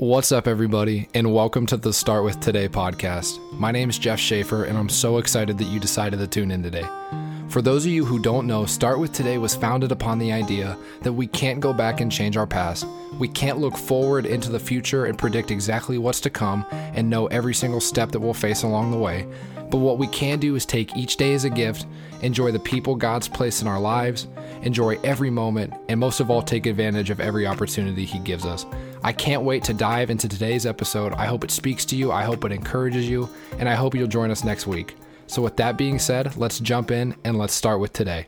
What's up, everybody, and welcome to the Start With Today podcast. My name is Jeff Schaefer, and I'm so excited that you decided to tune in today. For those of you who don't know, Start With Today was founded upon the idea that we can't go back and change our past. We can't look forward into the future and predict exactly what's to come and know every single step that we'll face along the way. But what we can do is take each day as a gift, enjoy the people God's placed in our lives, enjoy every moment, and most of all, take advantage of every opportunity He gives us. I can't wait to dive into today's episode. I hope it speaks to you, I hope it encourages you, and I hope you'll join us next week. So, with that being said, let's jump in and let's start with today.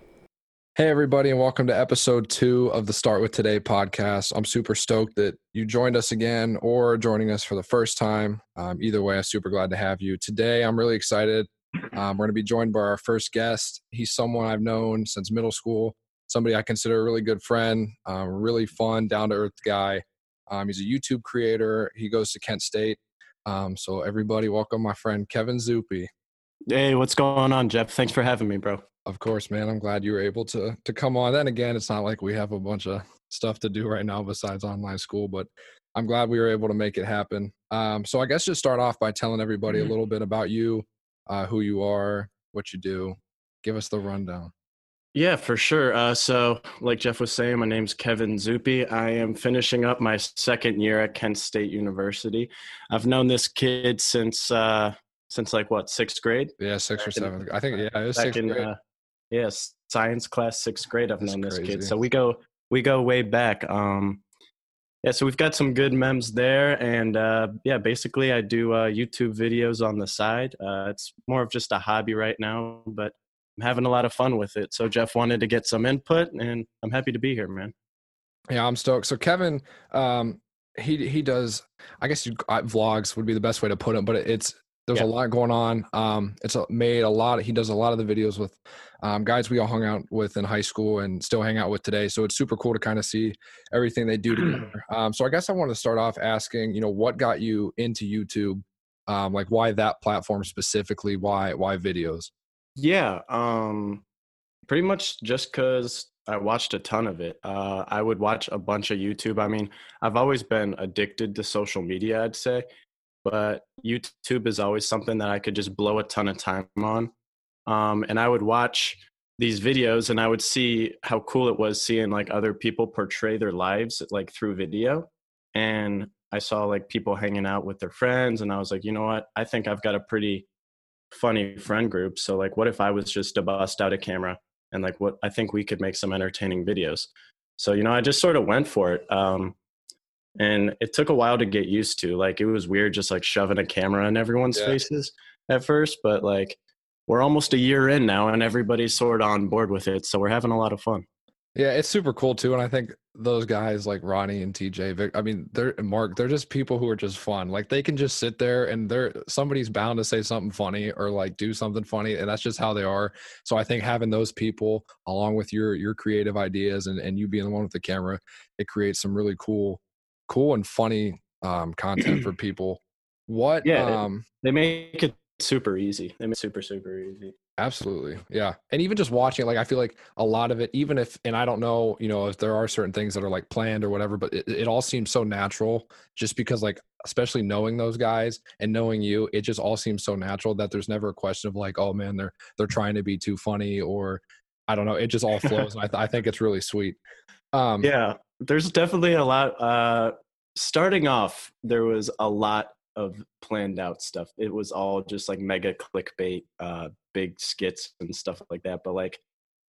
Hey, everybody, and welcome to episode two of the Start With Today podcast. I'm super stoked that you joined us again or joining us for the first time. Um, either way, I'm super glad to have you. Today, I'm really excited. Um, we're going to be joined by our first guest. He's someone I've known since middle school, somebody I consider a really good friend, um, really fun, down to earth guy. Um, he's a YouTube creator. He goes to Kent State. Um, so, everybody, welcome my friend Kevin Zuppe. Hey, what's going on, Jeff? Thanks for having me, bro. Of course, man. I'm glad you were able to to come on. Then again, it's not like we have a bunch of stuff to do right now besides online school, but I'm glad we were able to make it happen. Um, so I guess just start off by telling everybody a Mm-hmm. little bit about you, uh, who you are, what you do. Give us the rundown. Yeah, for sure. Uh, so, like Jeff was saying, my name's Kevin Zuppe. I am finishing up my second year at Kent State University. I've known this kid since uh, since like what sixth grade. Yeah, sixth or seventh. I think yeah, it was sixth in grade. uh, yes, science class sixth grade. I've That's known this crazy. kid, so we go we go way back. Um, yeah, so we've got some good memes there, and uh, yeah, basically I do uh, YouTube videos on the side. Uh, it's more of just a hobby right now, but I'm having a lot of fun with it. So Jeff wanted to get some input, and I'm happy to be here, man. Yeah, I'm stoked. So Kevin, um, he he does. I guess you, vlogs would be the best way to put it, but it's there's a lot going on. Um, it's made a lot. He does a lot of the videos with um, guys we all hung out with in high school and still hang out with today. So it's super cool to kind of see everything they do together. Um, so I guess I want to start off asking, you know, what got you into YouTube? Um, like why that platform specifically? Why why videos? Yeah, um, pretty much just because I watched a ton of it. Uh, I would watch a bunch of YouTube. I mean, I've always been addicted to social media, I'd say, but YouTube is always something that I could just blow a ton of time on. Um, and I would watch these videos and I would see how cool it was seeing like other people portray their lives like through video. And I saw like people hanging out with their friends, and I was like, you know what? I think I've got a pretty funny friend group. So like what if I was just to bust out a camera and like what I think we could make some entertaining videos. So you know, I just sort of went for it. Um and it took a while to get used to. Like it was weird just like shoving a camera in everyone's Yeah. faces at first, but like we're almost a year in now and everybody's sort of on board with it. So we're having a lot of fun. Yeah, it's super cool too, and I think those guys like Ronnie and TJ, Vic, I mean, they're and Mark. They're just people who are just fun. Like they can just sit there and they're somebody's bound to say something funny or like do something funny, and that's just how they are. So I think having those people along with your your creative ideas and and you being the one with the camera, it creates some really cool, cool and funny um content for people. What? Yeah, Um, They make it super easy. They make it super, super easy. Absolutely. Yeah. And even just watching, like, I feel like a lot of it, even if, and I don't know, you know, if there are certain things that are like planned or whatever, but it, it all seems so natural just because, like, especially knowing those guys and knowing you, it just all seems so natural that there's never a question of like, oh man, they're, they're trying to be too funny or I don't know. It just all flows. and I, th- I think it's really sweet. Um, yeah there's definitely a lot uh starting off there was a lot of planned out stuff it was all just like mega clickbait uh big skits and stuff like that but like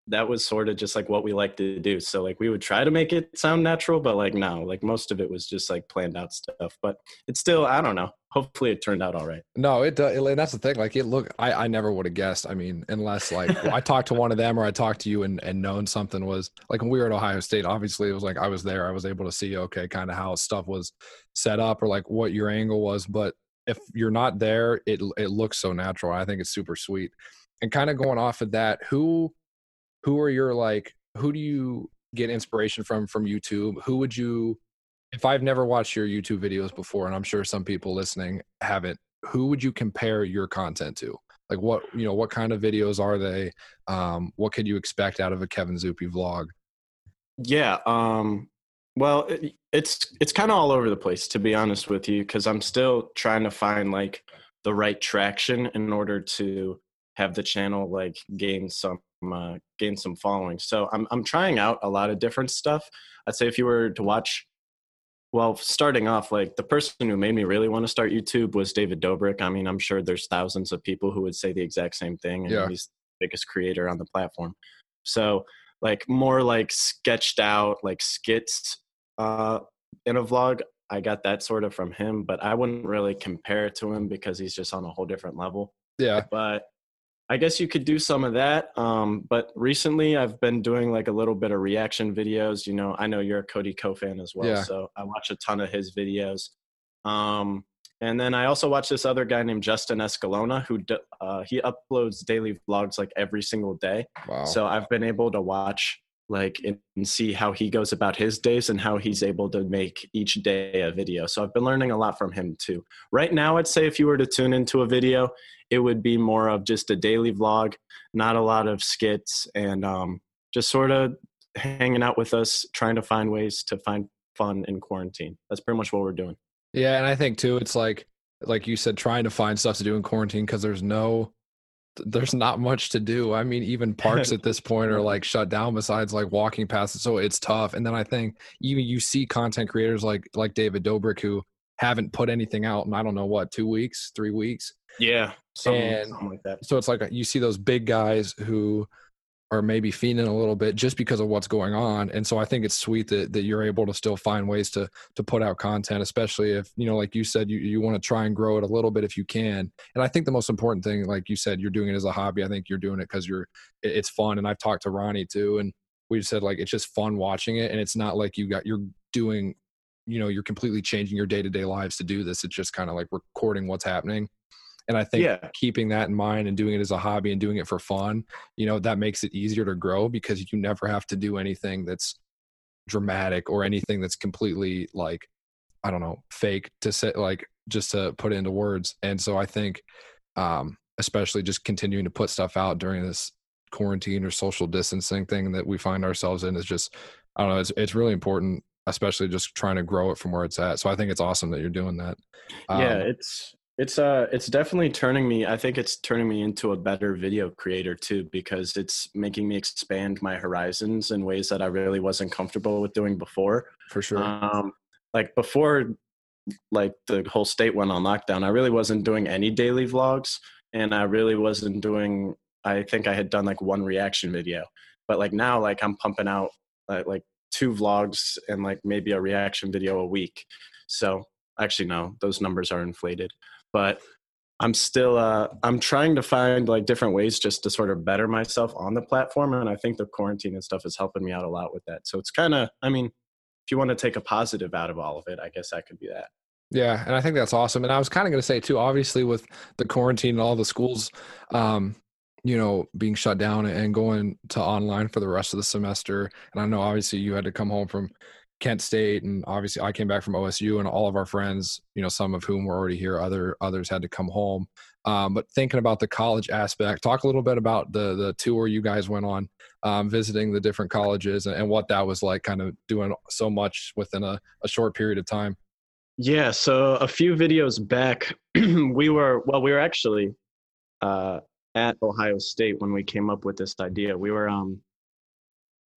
that was sort of just like what we like to do so like we would try to make it sound natural but like no like most of it was just like planned out stuff but it's still i don't know hopefully it turned out all right No, it does. And that's the thing. Like, it look, I, I never would have guessed. I mean, unless like I talked to one of them or I talked to you and, and known something was like when we were at Ohio State, obviously it was like I was there. I was able to see, okay, kind of how stuff was set up or like what your angle was. But if you're not there, it, it looks so natural. I think it's super sweet. And kind of going off of that, who, who are your like, who do you get inspiration from from YouTube? Who would you, if I've never watched your YouTube videos before, and I'm sure some people listening haven't, who would you compare your content to? Like what you know, what kind of videos are they? Um, what could you expect out of a Kevin Zuppe vlog? yeah um Well, it, it's it's kind of all over the place to be honest with you because I'm still trying to find like the right traction in order to have the channel like gain some uh, gain some following. So I'm I'm trying out a lot of different stuff. I'd say if you were to watch well, starting off, like the person who made me really want to start YouTube was David Dobrik. I mean, I'm sure there's thousands of people who would say the exact same thing, and Yeah. he's the biggest creator on the platform. So, like more like sketched out, like skits uh, in a vlog. I got that sort of from him, but I wouldn't really compare it to him because he's just on a whole different level Yeah. but I guess you could do some of that. Um, but recently, I've been doing like a little bit of reaction videos. You know, I know you're a Cody Ko fan as well, Yeah. so I watch a ton of his videos. Um, and then I also watch this other guy named Justin Escalona, who uh, he uploads daily vlogs like every single day. Wow. So I've been able to watch like and see how he goes about his days and how he's able to make each day a video. So I've been learning a lot from him too. Right now, I'd say if you were to tune into a video, it would be more of just a daily vlog, not a lot of skits, and um, just sort of hanging out with us, trying to find ways to find fun in quarantine. That's pretty much what we're doing. Yeah, and I think too, it's like like you said, trying to find stuff to do in quarantine because there's no, there's not much to do. I mean, even parks at this point are like shut down. Besides like walking past it, so it's tough. And then I think even you see content creators like like David Dobrik who haven't put anything out in I don't know what two weeks, three weeks. Yeah, something, And- something like that. So it's like uh, you see those big guys who are maybe feeding a little bit just because of what's going on. And so I think it's sweet that, that you're able to still find ways to to put out content, especially if, you know, like you said, you, you want to try and grow it a little bit if you can. And I think the most important thing, like you said, you're doing it as a hobby. I think you're doing it because you're it's fun. And I've talked to Ronnie too, and we said like it's just fun watching it. And it's not like you got you're doing, you know, you're completely changing your day to day lives to do this. It's just kind of like recording what's happening. And I think Yeah. keeping that in mind and doing it as a hobby and doing it for fun, you know, that makes it easier to grow because you never have to do anything that's dramatic or anything that's completely like, I don't know, fake to say, like, just to put it into words. And so I think, um, especially just continuing to put stuff out during this quarantine or social distancing thing that we find ourselves in is just, I don't know, it's, it's really important, especially just trying to grow it from where it's at. So I think it's awesome that you're doing that. yeah Um, it's it's uh it's definitely turning me i think it's turning me into a better video creator too because it's making me expand my horizons in ways that i really wasn't comfortable with doing before. For sure. um like before like the whole state went on lockdown i really wasn't doing any daily vlogs and i really wasn't doing i think i had done like one reaction video. But like now like i'm pumping out uh, like two vlogs and like maybe a reaction video a week. So actually no those numbers are inflated but i'm still uh i'm trying to find like different ways just to sort of better myself on the platform and i think the quarantine and stuff is helping me out a lot with that so it's kind of i mean if you want to take a positive out of all of it i guess that could be that Yeah, and I think that's awesome. And I was kind of going to say too, obviously with the quarantine and all the schools, um, you know, being shut down and going to online for the rest of the semester. And I know obviously you had to come home from Kent State, and obviously I came back from OSU, and all of our friends, you know, some of whom were already here, other others had to come home. Um, but thinking about the college aspect, talk a little bit about the the tour you guys went on, um, visiting the different colleges, and, and what that was like, kind of doing so much within a, a short period of time. Yeah, so a few videos back, we were well, we were actually uh, at Ohio State when we came up with this idea. We were um,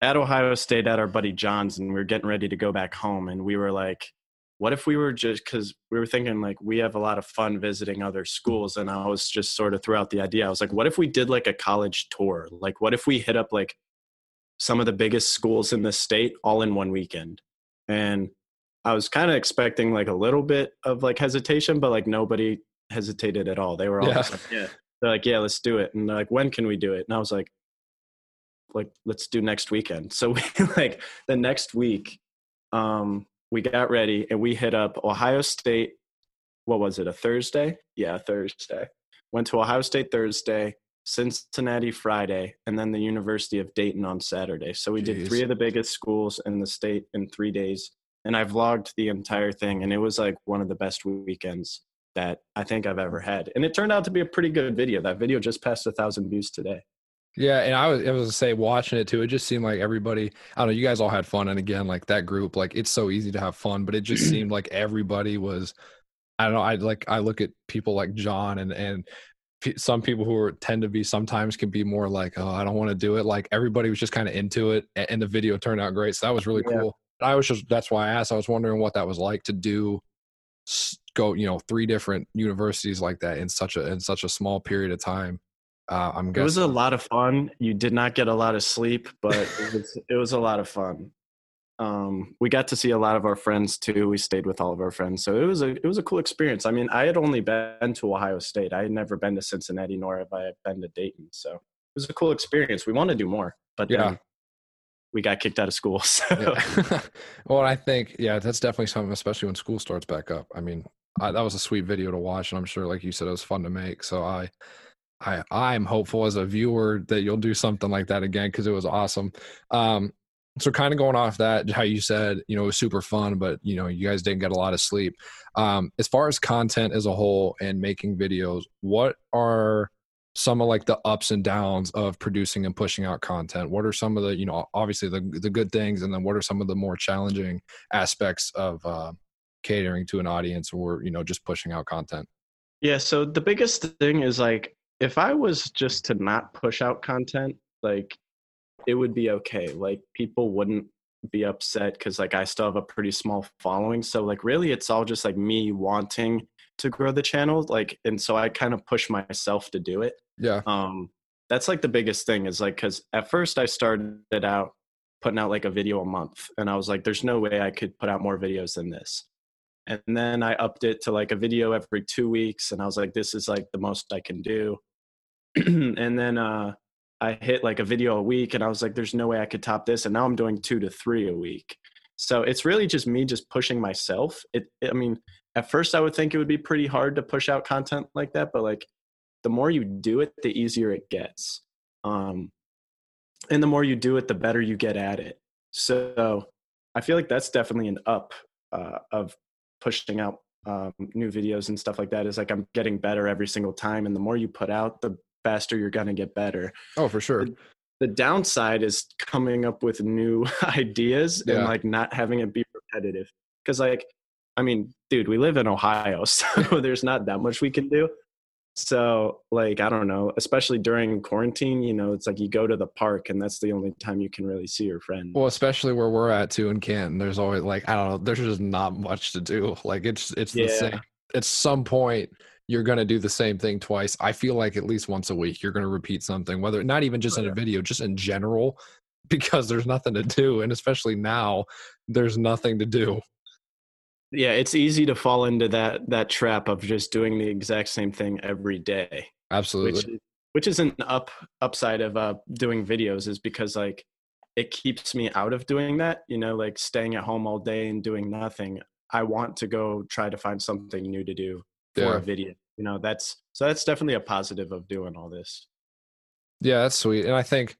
at Ohio State at our buddy John's, and we were getting ready to go back home, and we were like, "What if we were just?" Because we were thinking like we have a lot of fun visiting other schools, and I was just sort of threw out the idea. I was like, "What if we did like a college tour? Like, what if we hit up like some of the biggest schools in the state all in one weekend?" And I was kind of expecting like a little bit of like hesitation, but like nobody hesitated at all. They were all Yeah. like, yeah. They're like, yeah, let's do it. And they're like, when can we do it? And I was like, like, let's do next weekend. So we like the next week, um, we got ready and we hit up Ohio State. What was it? A Thursday? Yeah, Thursday. Went to Ohio State Thursday, Cincinnati Friday, and then the University of Dayton on Saturday. So we Jeez. did three of the biggest schools in the state in three days and I vlogged the entire thing, and it was like one of the best weekends that I think I've ever had. And it turned out to be a pretty good video. That video just passed a thousand views today. Yeah, and I was I was to say watching it too. It just seemed like everybody. I don't know. You guys all had fun, and again, like that group, like it's so easy to have fun, but it just seemed like everybody was. I don't know. I like I look at people like John and and some people who are, tend to be sometimes can be more like, oh, I don't want to do it. Like everybody was just kind of into it, and the video turned out great. So that was really yeah. cool. I was just that's why I asked. I was wondering what that was like to do go you know three different universities like that in such a in such a small period of time. Uh, I'm guessing. It was a lot of fun. You did not get a lot of sleep, but it was it was a lot of fun. Um, we got to see a lot of our friends too. We stayed with all of our friends, so it was a it was a cool experience. I mean, I had only been to Ohio State. I had never been to Cincinnati, nor have I been to Dayton. So it was a cool experience. We want to do more, but yeah, we got kicked out of school. So. Yeah. well, I think yeah, that's definitely something, especially when school starts back up. I mean, I, that was a sweet video to watch, and I'm sure, like you said, it was fun to make. So I I I'm hopeful as a viewer that you'll do something like that again because it was awesome. Um, so kind of going off that, how you said, you know, it was super fun, but you know, you guys didn't get a lot of sleep. Um, as far as content as a whole and making videos, what are some of like the ups and downs of producing and pushing out content? What are some of the, you know, obviously the the good things, and then what are some of the more challenging aspects of uh, catering to an audience or you know just pushing out content? Yeah. So the biggest thing is like if I was just to not push out content, like it would be okay. Like people wouldn't be upset because like I still have a pretty small following. So like really it's all just like me wanting to grow the channel. Like and so I kind of push myself to do it. Yeah. Um that's like the biggest thing is like because at first I started out putting out like a video a month and I was like, there's no way I could put out more videos than this. And then I upped it to like a video every two weeks and I was like, this is like the most I can do. and then uh, I hit like a video a week, and I was like, "There's no way I could top this." And now I'm doing two to three a week. So it's really just me just pushing myself. It, I mean, at first I would think it would be pretty hard to push out content like that, but like the more you do it, the easier it gets. Um, and the more you do it, the better you get at it. So I feel like that's definitely an up uh, of pushing out um, new videos and stuff like that. Is like I'm getting better every single time, and the more you put out, the faster you're going to get better. Oh, for sure. The, the downside is coming up with new ideas yeah. and like not having it be repetitive. Cause like, I mean, dude, we live in Ohio, so there's not that much we can do. So, like, I don't know, especially during quarantine, you know, it's like you go to the park and that's the only time you can really see your friend. Well, especially where we're at too in Canton, there's always like, I don't know, there's just not much to do. Like, it's, it's yeah. the same. At some point, you're going to do the same thing twice. I feel like at least once a week you're going to repeat something, whether not even just in a video, just in general, because there's nothing to do. And especially now, there's nothing to do. Yeah, it's easy to fall into that that trap of just doing the exact same thing every day. Absolutely. Which, which is an up upside of uh, doing videos is because like it keeps me out of doing that. You know, like staying at home all day and doing nothing. I want to go try to find something new to do for yeah. a video. You know, that's so that's definitely a positive of doing all this. Yeah, that's sweet. And I think,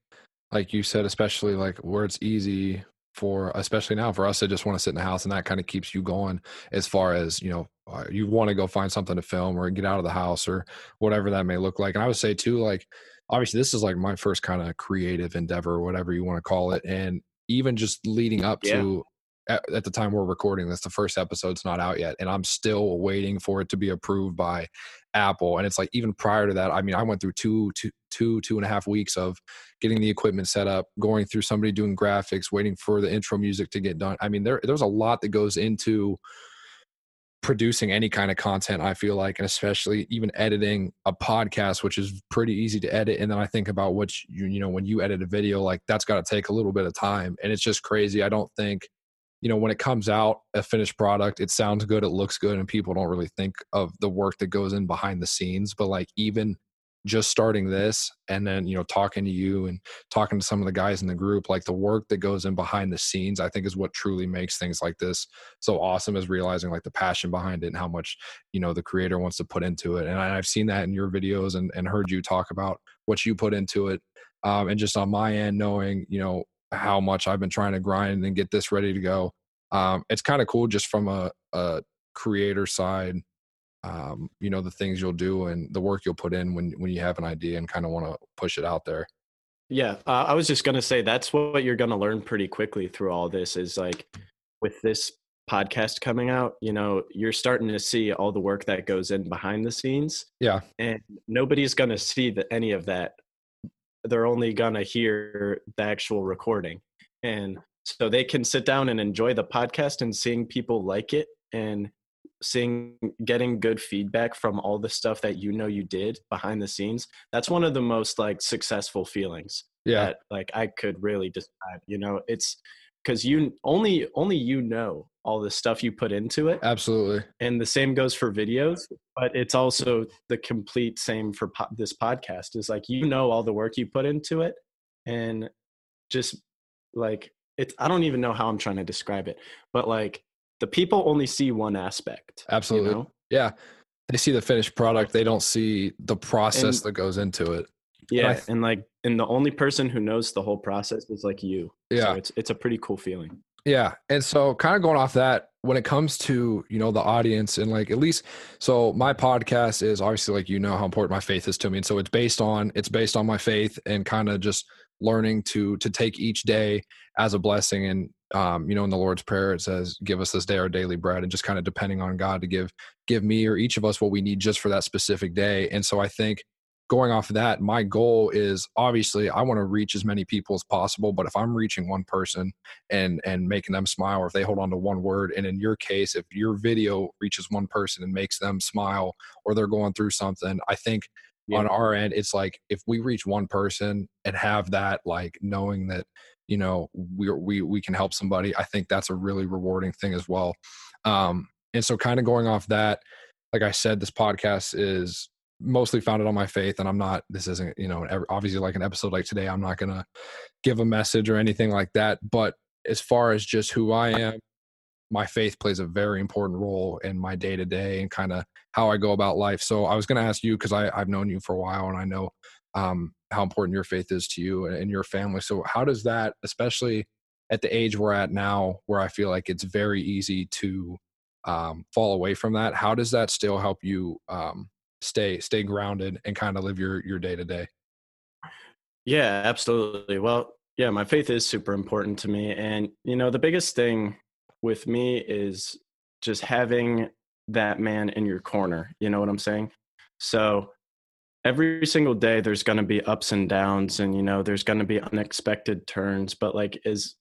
like you said, especially like where it's easy for, especially now for us to just want to sit in the house and that kind of keeps you going as far as, you know, uh, you want to go find something to film or get out of the house or whatever that may look like. And I would say too, like, obviously this is like my first kind of creative endeavor, whatever you want to call it. And even just leading up yeah. to at, at, the time we're recording this, the first episode's not out yet, and I'm still waiting for it to be approved by Apple. And it's like even prior to that, I mean, I went through two, two, two, two and a half weeks of getting the equipment set up, going through somebody doing graphics, waiting for the intro music to get done. I mean, there there's a lot that goes into producing any kind of content i feel like and especially even editing a podcast which is pretty easy to edit and then i think about what you you know when you edit a video like that's got to take a little bit of time and it's just crazy i don't think you know when it comes out a finished product it sounds good it looks good and people don't really think of the work that goes in behind the scenes but like even just starting this and then you know talking to you and talking to some of the guys in the group like the work that goes in behind the scenes i think is what truly makes things like this so awesome is realizing like the passion behind it and how much you know the creator wants to put into it and i've seen that in your videos and, and heard you talk about what you put into it um, and just on my end knowing you know how much I've been trying to grind and get this ready to go. Um, it's kind of cool just from a, a creator side, um, you know, the things you'll do and the work you'll put in when, when you have an idea and kind of want to push it out there. Yeah, uh, I was just gonna say that's what you're gonna learn pretty quickly through all this is like with this podcast coming out, you know, you're starting to see all the work that goes in behind the scenes. Yeah. And nobody's gonna see the, any of that. They're only gonna hear the actual recording, and so they can sit down and enjoy the podcast and seeing people like it and seeing getting good feedback from all the stuff that you know you did behind the scenes. That's one of the most like successful feelings Yeah. that like i could really describe you know? It's because you only only you know all the stuff you put into it Absolutely. and the same goes for videos but it's also the complete same for po- this podcast is like you know all the work you put into it and just like it's i don't even know how i'm trying to describe it but like the people only see one aspect you Absolutely. know? Yeah. They see the finished product. They don't see the process And- that goes into it. yeah th- and like and the only person who knows the whole process is like you Yeah. so it's it's a pretty cool feeling Yeah. And so kind of going off that, when it comes to, you know, the audience and like at least so my podcast is obviously like you know how important my faith is to me. And so it's based on it's based on my faith and kind of just learning to to take each day as a blessing and um you know in the lord's prayer it says give us this day our daily bread and just kind of depending on god to give give me or each of us what we need just for that specific day and so i think going off of that my goal is obviously i want to reach as many people as possible but if i'm reaching one person and and making them smile or if they hold on to one word and in your case if your video reaches one person and makes them smile or they're going through something i think Yeah. on our end it's like if we reach one person and have that like knowing that you know we we we can help somebody i think that's a really rewarding thing as well um and so kind of going off that like i said this podcast is mostly founded on my faith and i'm not this isn't you know obviously like an episode like today i'm not gonna give a message or anything like that but as far as just who i am my faith plays a very important role in my day to day and kind of how I go about life. So I was to ask you because I've known you for a while and I know um, how important your faith is to you and your family. So how does that, especially at the age we're at now, where I feel like it's very easy to um, fall away from that, how does that still help you um, stay stay grounded and kind of live your your day to day? Yeah, absolutely. Well, yeah, my faith is super important to me. And, you know, the biggest thing with me is just having that man in your corner. You know what I'm saying? So every single day, there's going to be ups and downs, and, you know, there's going to be unexpected turns. But, like, is,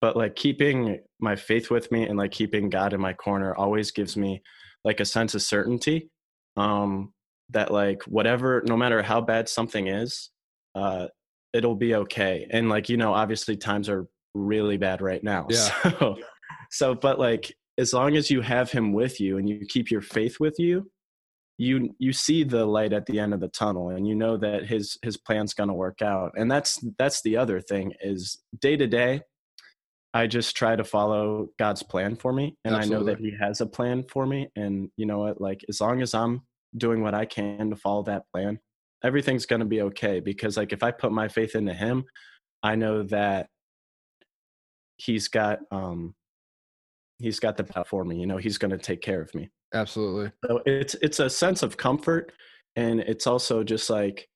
but like keeping my faith with me and like keeping God in my corner always gives me like a sense of certainty um that like whatever no matter how bad something is uh it'll be okay. And like you know obviously times are really bad right now Yeah. so so but like as long as you have him with you and you keep your faith with you you you see the light at the end of the tunnel and you know that his his plan's going to work out. And that's that's the other thing is day to day i just try to follow god's plan for me and i know that he has a plan for me and you know what like as long as i'm doing what i can to follow that plan everything's going to be okay because like if i put my faith into him i know that he's got um he's got the path for me you know he's going to take care of me Absolutely. so it's it's a sense of comfort and it's also just like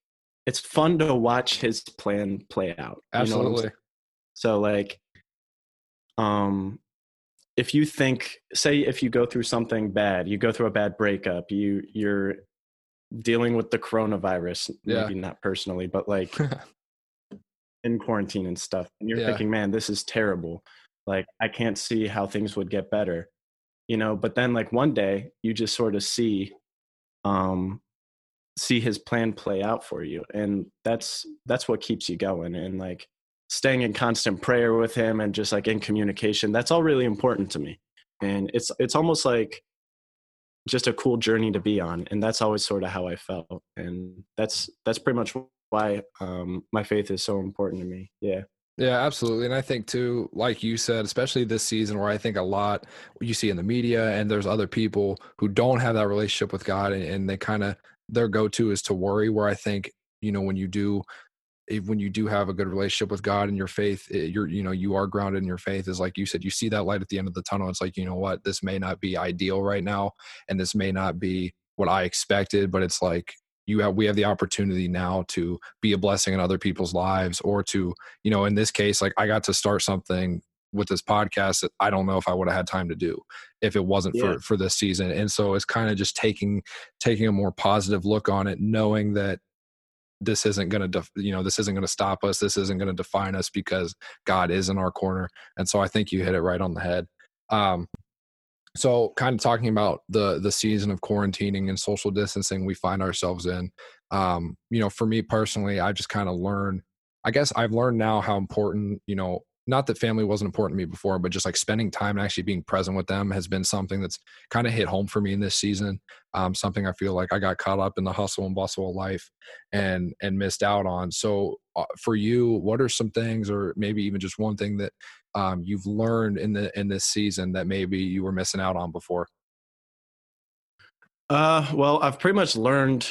it's fun to watch his plan play out you know Absolutely. so like um if you think say if you go through something bad you go through a bad breakup you you're dealing with the coronavirus Yeah. maybe not personally but like in quarantine and stuff and you're Yeah. thinking man this is terrible like i can't see how things would get better you know but then like one day you just sort of see um see his plan play out for you and that's that's what keeps you going and like staying in constant prayer with him and just like in communication that's all really important to me. And it's it's almost like just a cool journey to be on and that's always sort of how i felt. And that's that's pretty much why um my faith is so important to me. Yeah. Yeah, absolutely. And I think too, like you said, especially this season where I think a lot you see in the media and there's other people who don't have that relationship with God and, and they kind of their go-to is to worry where I think, you know, when you do if- when you do have a good relationship with God and your faith, it, you're, you know, you are grounded in your faith is like you said, you see that light at the end of the tunnel. It's like, you know what, this may not be ideal right now. And this may not be what I expected, but it's like, you have we have the opportunity now to be a blessing in other people's lives or to you know in this case like i got to start something with this podcast that i don't know if i would have had time to do if it wasn't yeah. for for this season and so it's kind of just taking taking a more positive look on it knowing that this isn't going to def- you know this isn't going to stop us this isn't going to define us because god is in our corner and so i think you hit it right on the head. Um so kind of talking about the the season of quarantining and social distancing we find ourselves in um you know for me personally i just kind of learn i guess i've learned now how important you know not that family wasn't important to me before, but just like spending time and actually being present with them has been something that's kind of hit home for me in this season. Um, something I feel like I got caught up in the hustle and bustle of life and and missed out on. So uh, for you, what are some things, or maybe even just one thing that um, you've learned in the in this season that maybe you were missing out on before? Uh, well, I've pretty much learned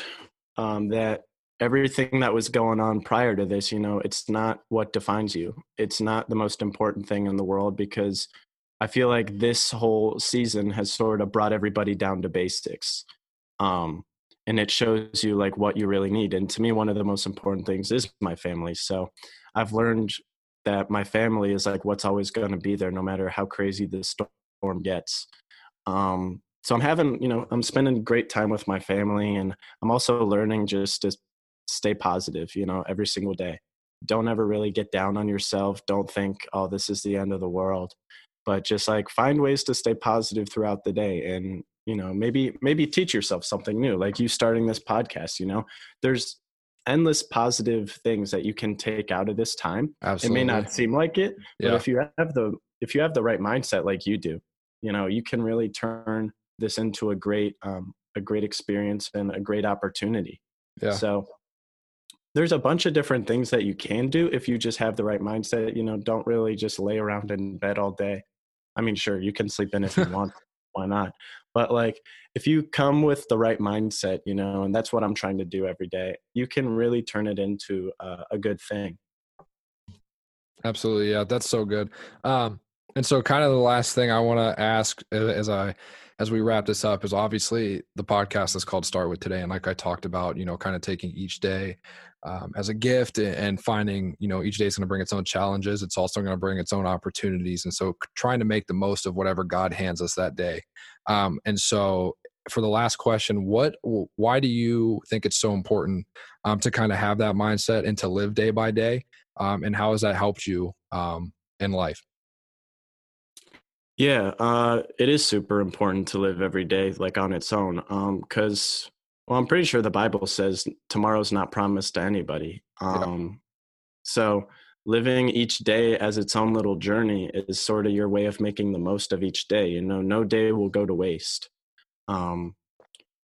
um, that everything that was going on prior to this, you know, it's not what defines you. It's not the most important thing in the world because I feel like this whole season has sort of brought everybody down to basics. Um, and it shows you like what you really need. And to me, one of the most important things is my family. So I've learned that my family is like what's always going to be there, no matter how crazy the storm gets. Um, so I'm having, you know, I'm spending great time with my family, and I'm also learning just to stay positive, you know, every single day. Don't ever really get down on yourself. Don't think, oh, this is the end of the world. But just like find ways to stay positive throughout the day and, you know, maybe maybe teach yourself something new. Like you starting this podcast, you know. There's endless positive things that you can take out of this time. Absolutely. It may not seem like it, but if you have the if you have the right mindset like you do, you know, you can really turn this into a great um, a great experience and a great opportunity. Yeah. So there's a bunch of different things that you can do if you just have the right mindset you know don't really just lay around in bed all day. I mean sure you can sleep in if you want why not? But like if you come with the right mindset you know and that's what i'm trying to do every day you can really turn it into a, a good thing. Absolutely yeah that's so good. Um and so kind of the last thing i want to ask as i as we wrap this up is obviously the podcast is called start with today. And like i talked about you know kind of taking each day um, as a gift and finding you know each day is going to bring its own challenges. It's also going to bring its own opportunities. And so trying to make the most of whatever god hands us that day. Um, and so for the last question what why do you think it's so important um, to kind of have that mindset and to live day by day? Um, and how has that helped you um, in life yeah, uh, it is super important to live every day like on its own. Because, um, well, I'm pretty sure the Bible says tomorrow's not promised to anybody. Um, yeah. So living each day as its own little journey is sort of your way of making the most of each day. You know, no day will go to waste. Um,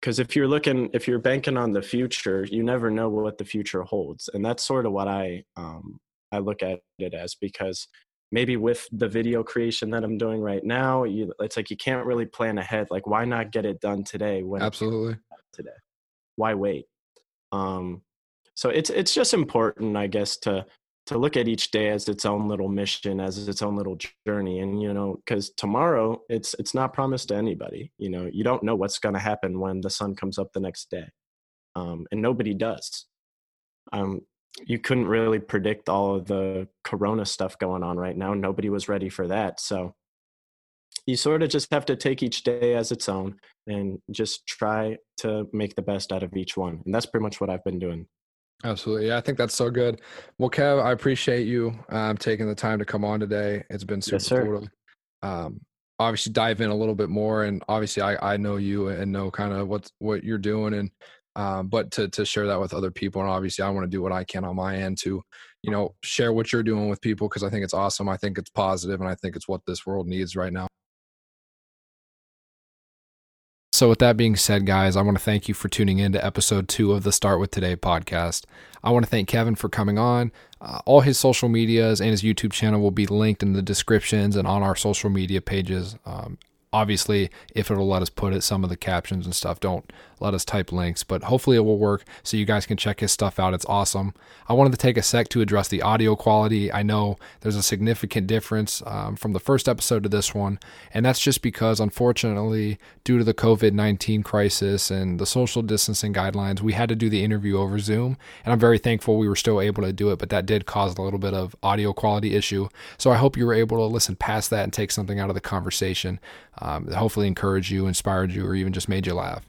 because if you're looking, if you're banking on the future, you never know what the future holds, and that's sort of what I um, I look at it as because maybe with the video creation that I'm doing right now, you, it's like you can't really plan ahead. Like, why not get it done today? When absolutely today, why wait? Um, so it's it's just important, I guess, to to look at each day as its own little mission, as its own little journey, and you know, because tomorrow it's it's not promised to anybody. You know, you don't know what's going to happen when the sun comes up the next day, um, and nobody does. Um, you couldn't really predict all of the corona stuff going on right now. Nobody was ready for that so you sort of just have to take each day as its own and just try to make the best out of each one and that's pretty much what i've been doing. Absolutely yeah i think that's so good. Well kev i appreciate you um, taking the time to come on today. It's been super yes, supportive um, obviously dive in a little bit more and obviously i i know you and know kind of what what you're doing and um, but to to share that with other people and obviously i want to do what i can on my end to you know share what you're doing with people because i think it's awesome i think it's positive and i think it's what this world needs right now so, with that being said, guys, I want to thank you for tuning in to episode two of the Start With Today podcast. I want to thank Kevin for coming on. Uh, all his social medias and his YouTube channel will be linked in the descriptions and on our social media pages. Um, obviously, if it'll let us put it, some of the captions and stuff, don't let us type links, but hopefully it will work so you guys can check his stuff out. It's awesome. I wanted to take a sec to address the audio quality. I know there's a significant difference um, from the first episode to this one, and that's just because, unfortunately, due to the COVID 19 crisis and the social distancing guidelines, we had to do the interview over Zoom, and I'm very thankful we were still able to do it, but that did cause a little bit of audio quality issue. So I hope you were able to listen past that and take something out of the conversation. Um, hopefully, encourage you, inspired you, or even just made you laugh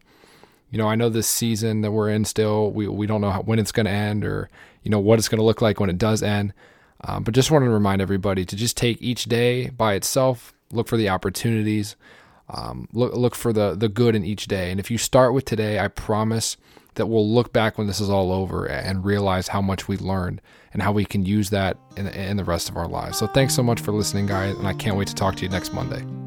you know, I know this season that we're in still, we, we don't know how, when it's going to end or, you know, what it's going to look like when it does end. Um, but just wanted to remind everybody to just take each day by itself, look for the opportunities, um, look, look for the, the good in each day. And if you start with today, I promise that we'll look back when this is all over and realize how much we learned and how we can use that in, in the rest of our lives. So thanks so much for listening, guys. And I can't wait to talk to you next Monday.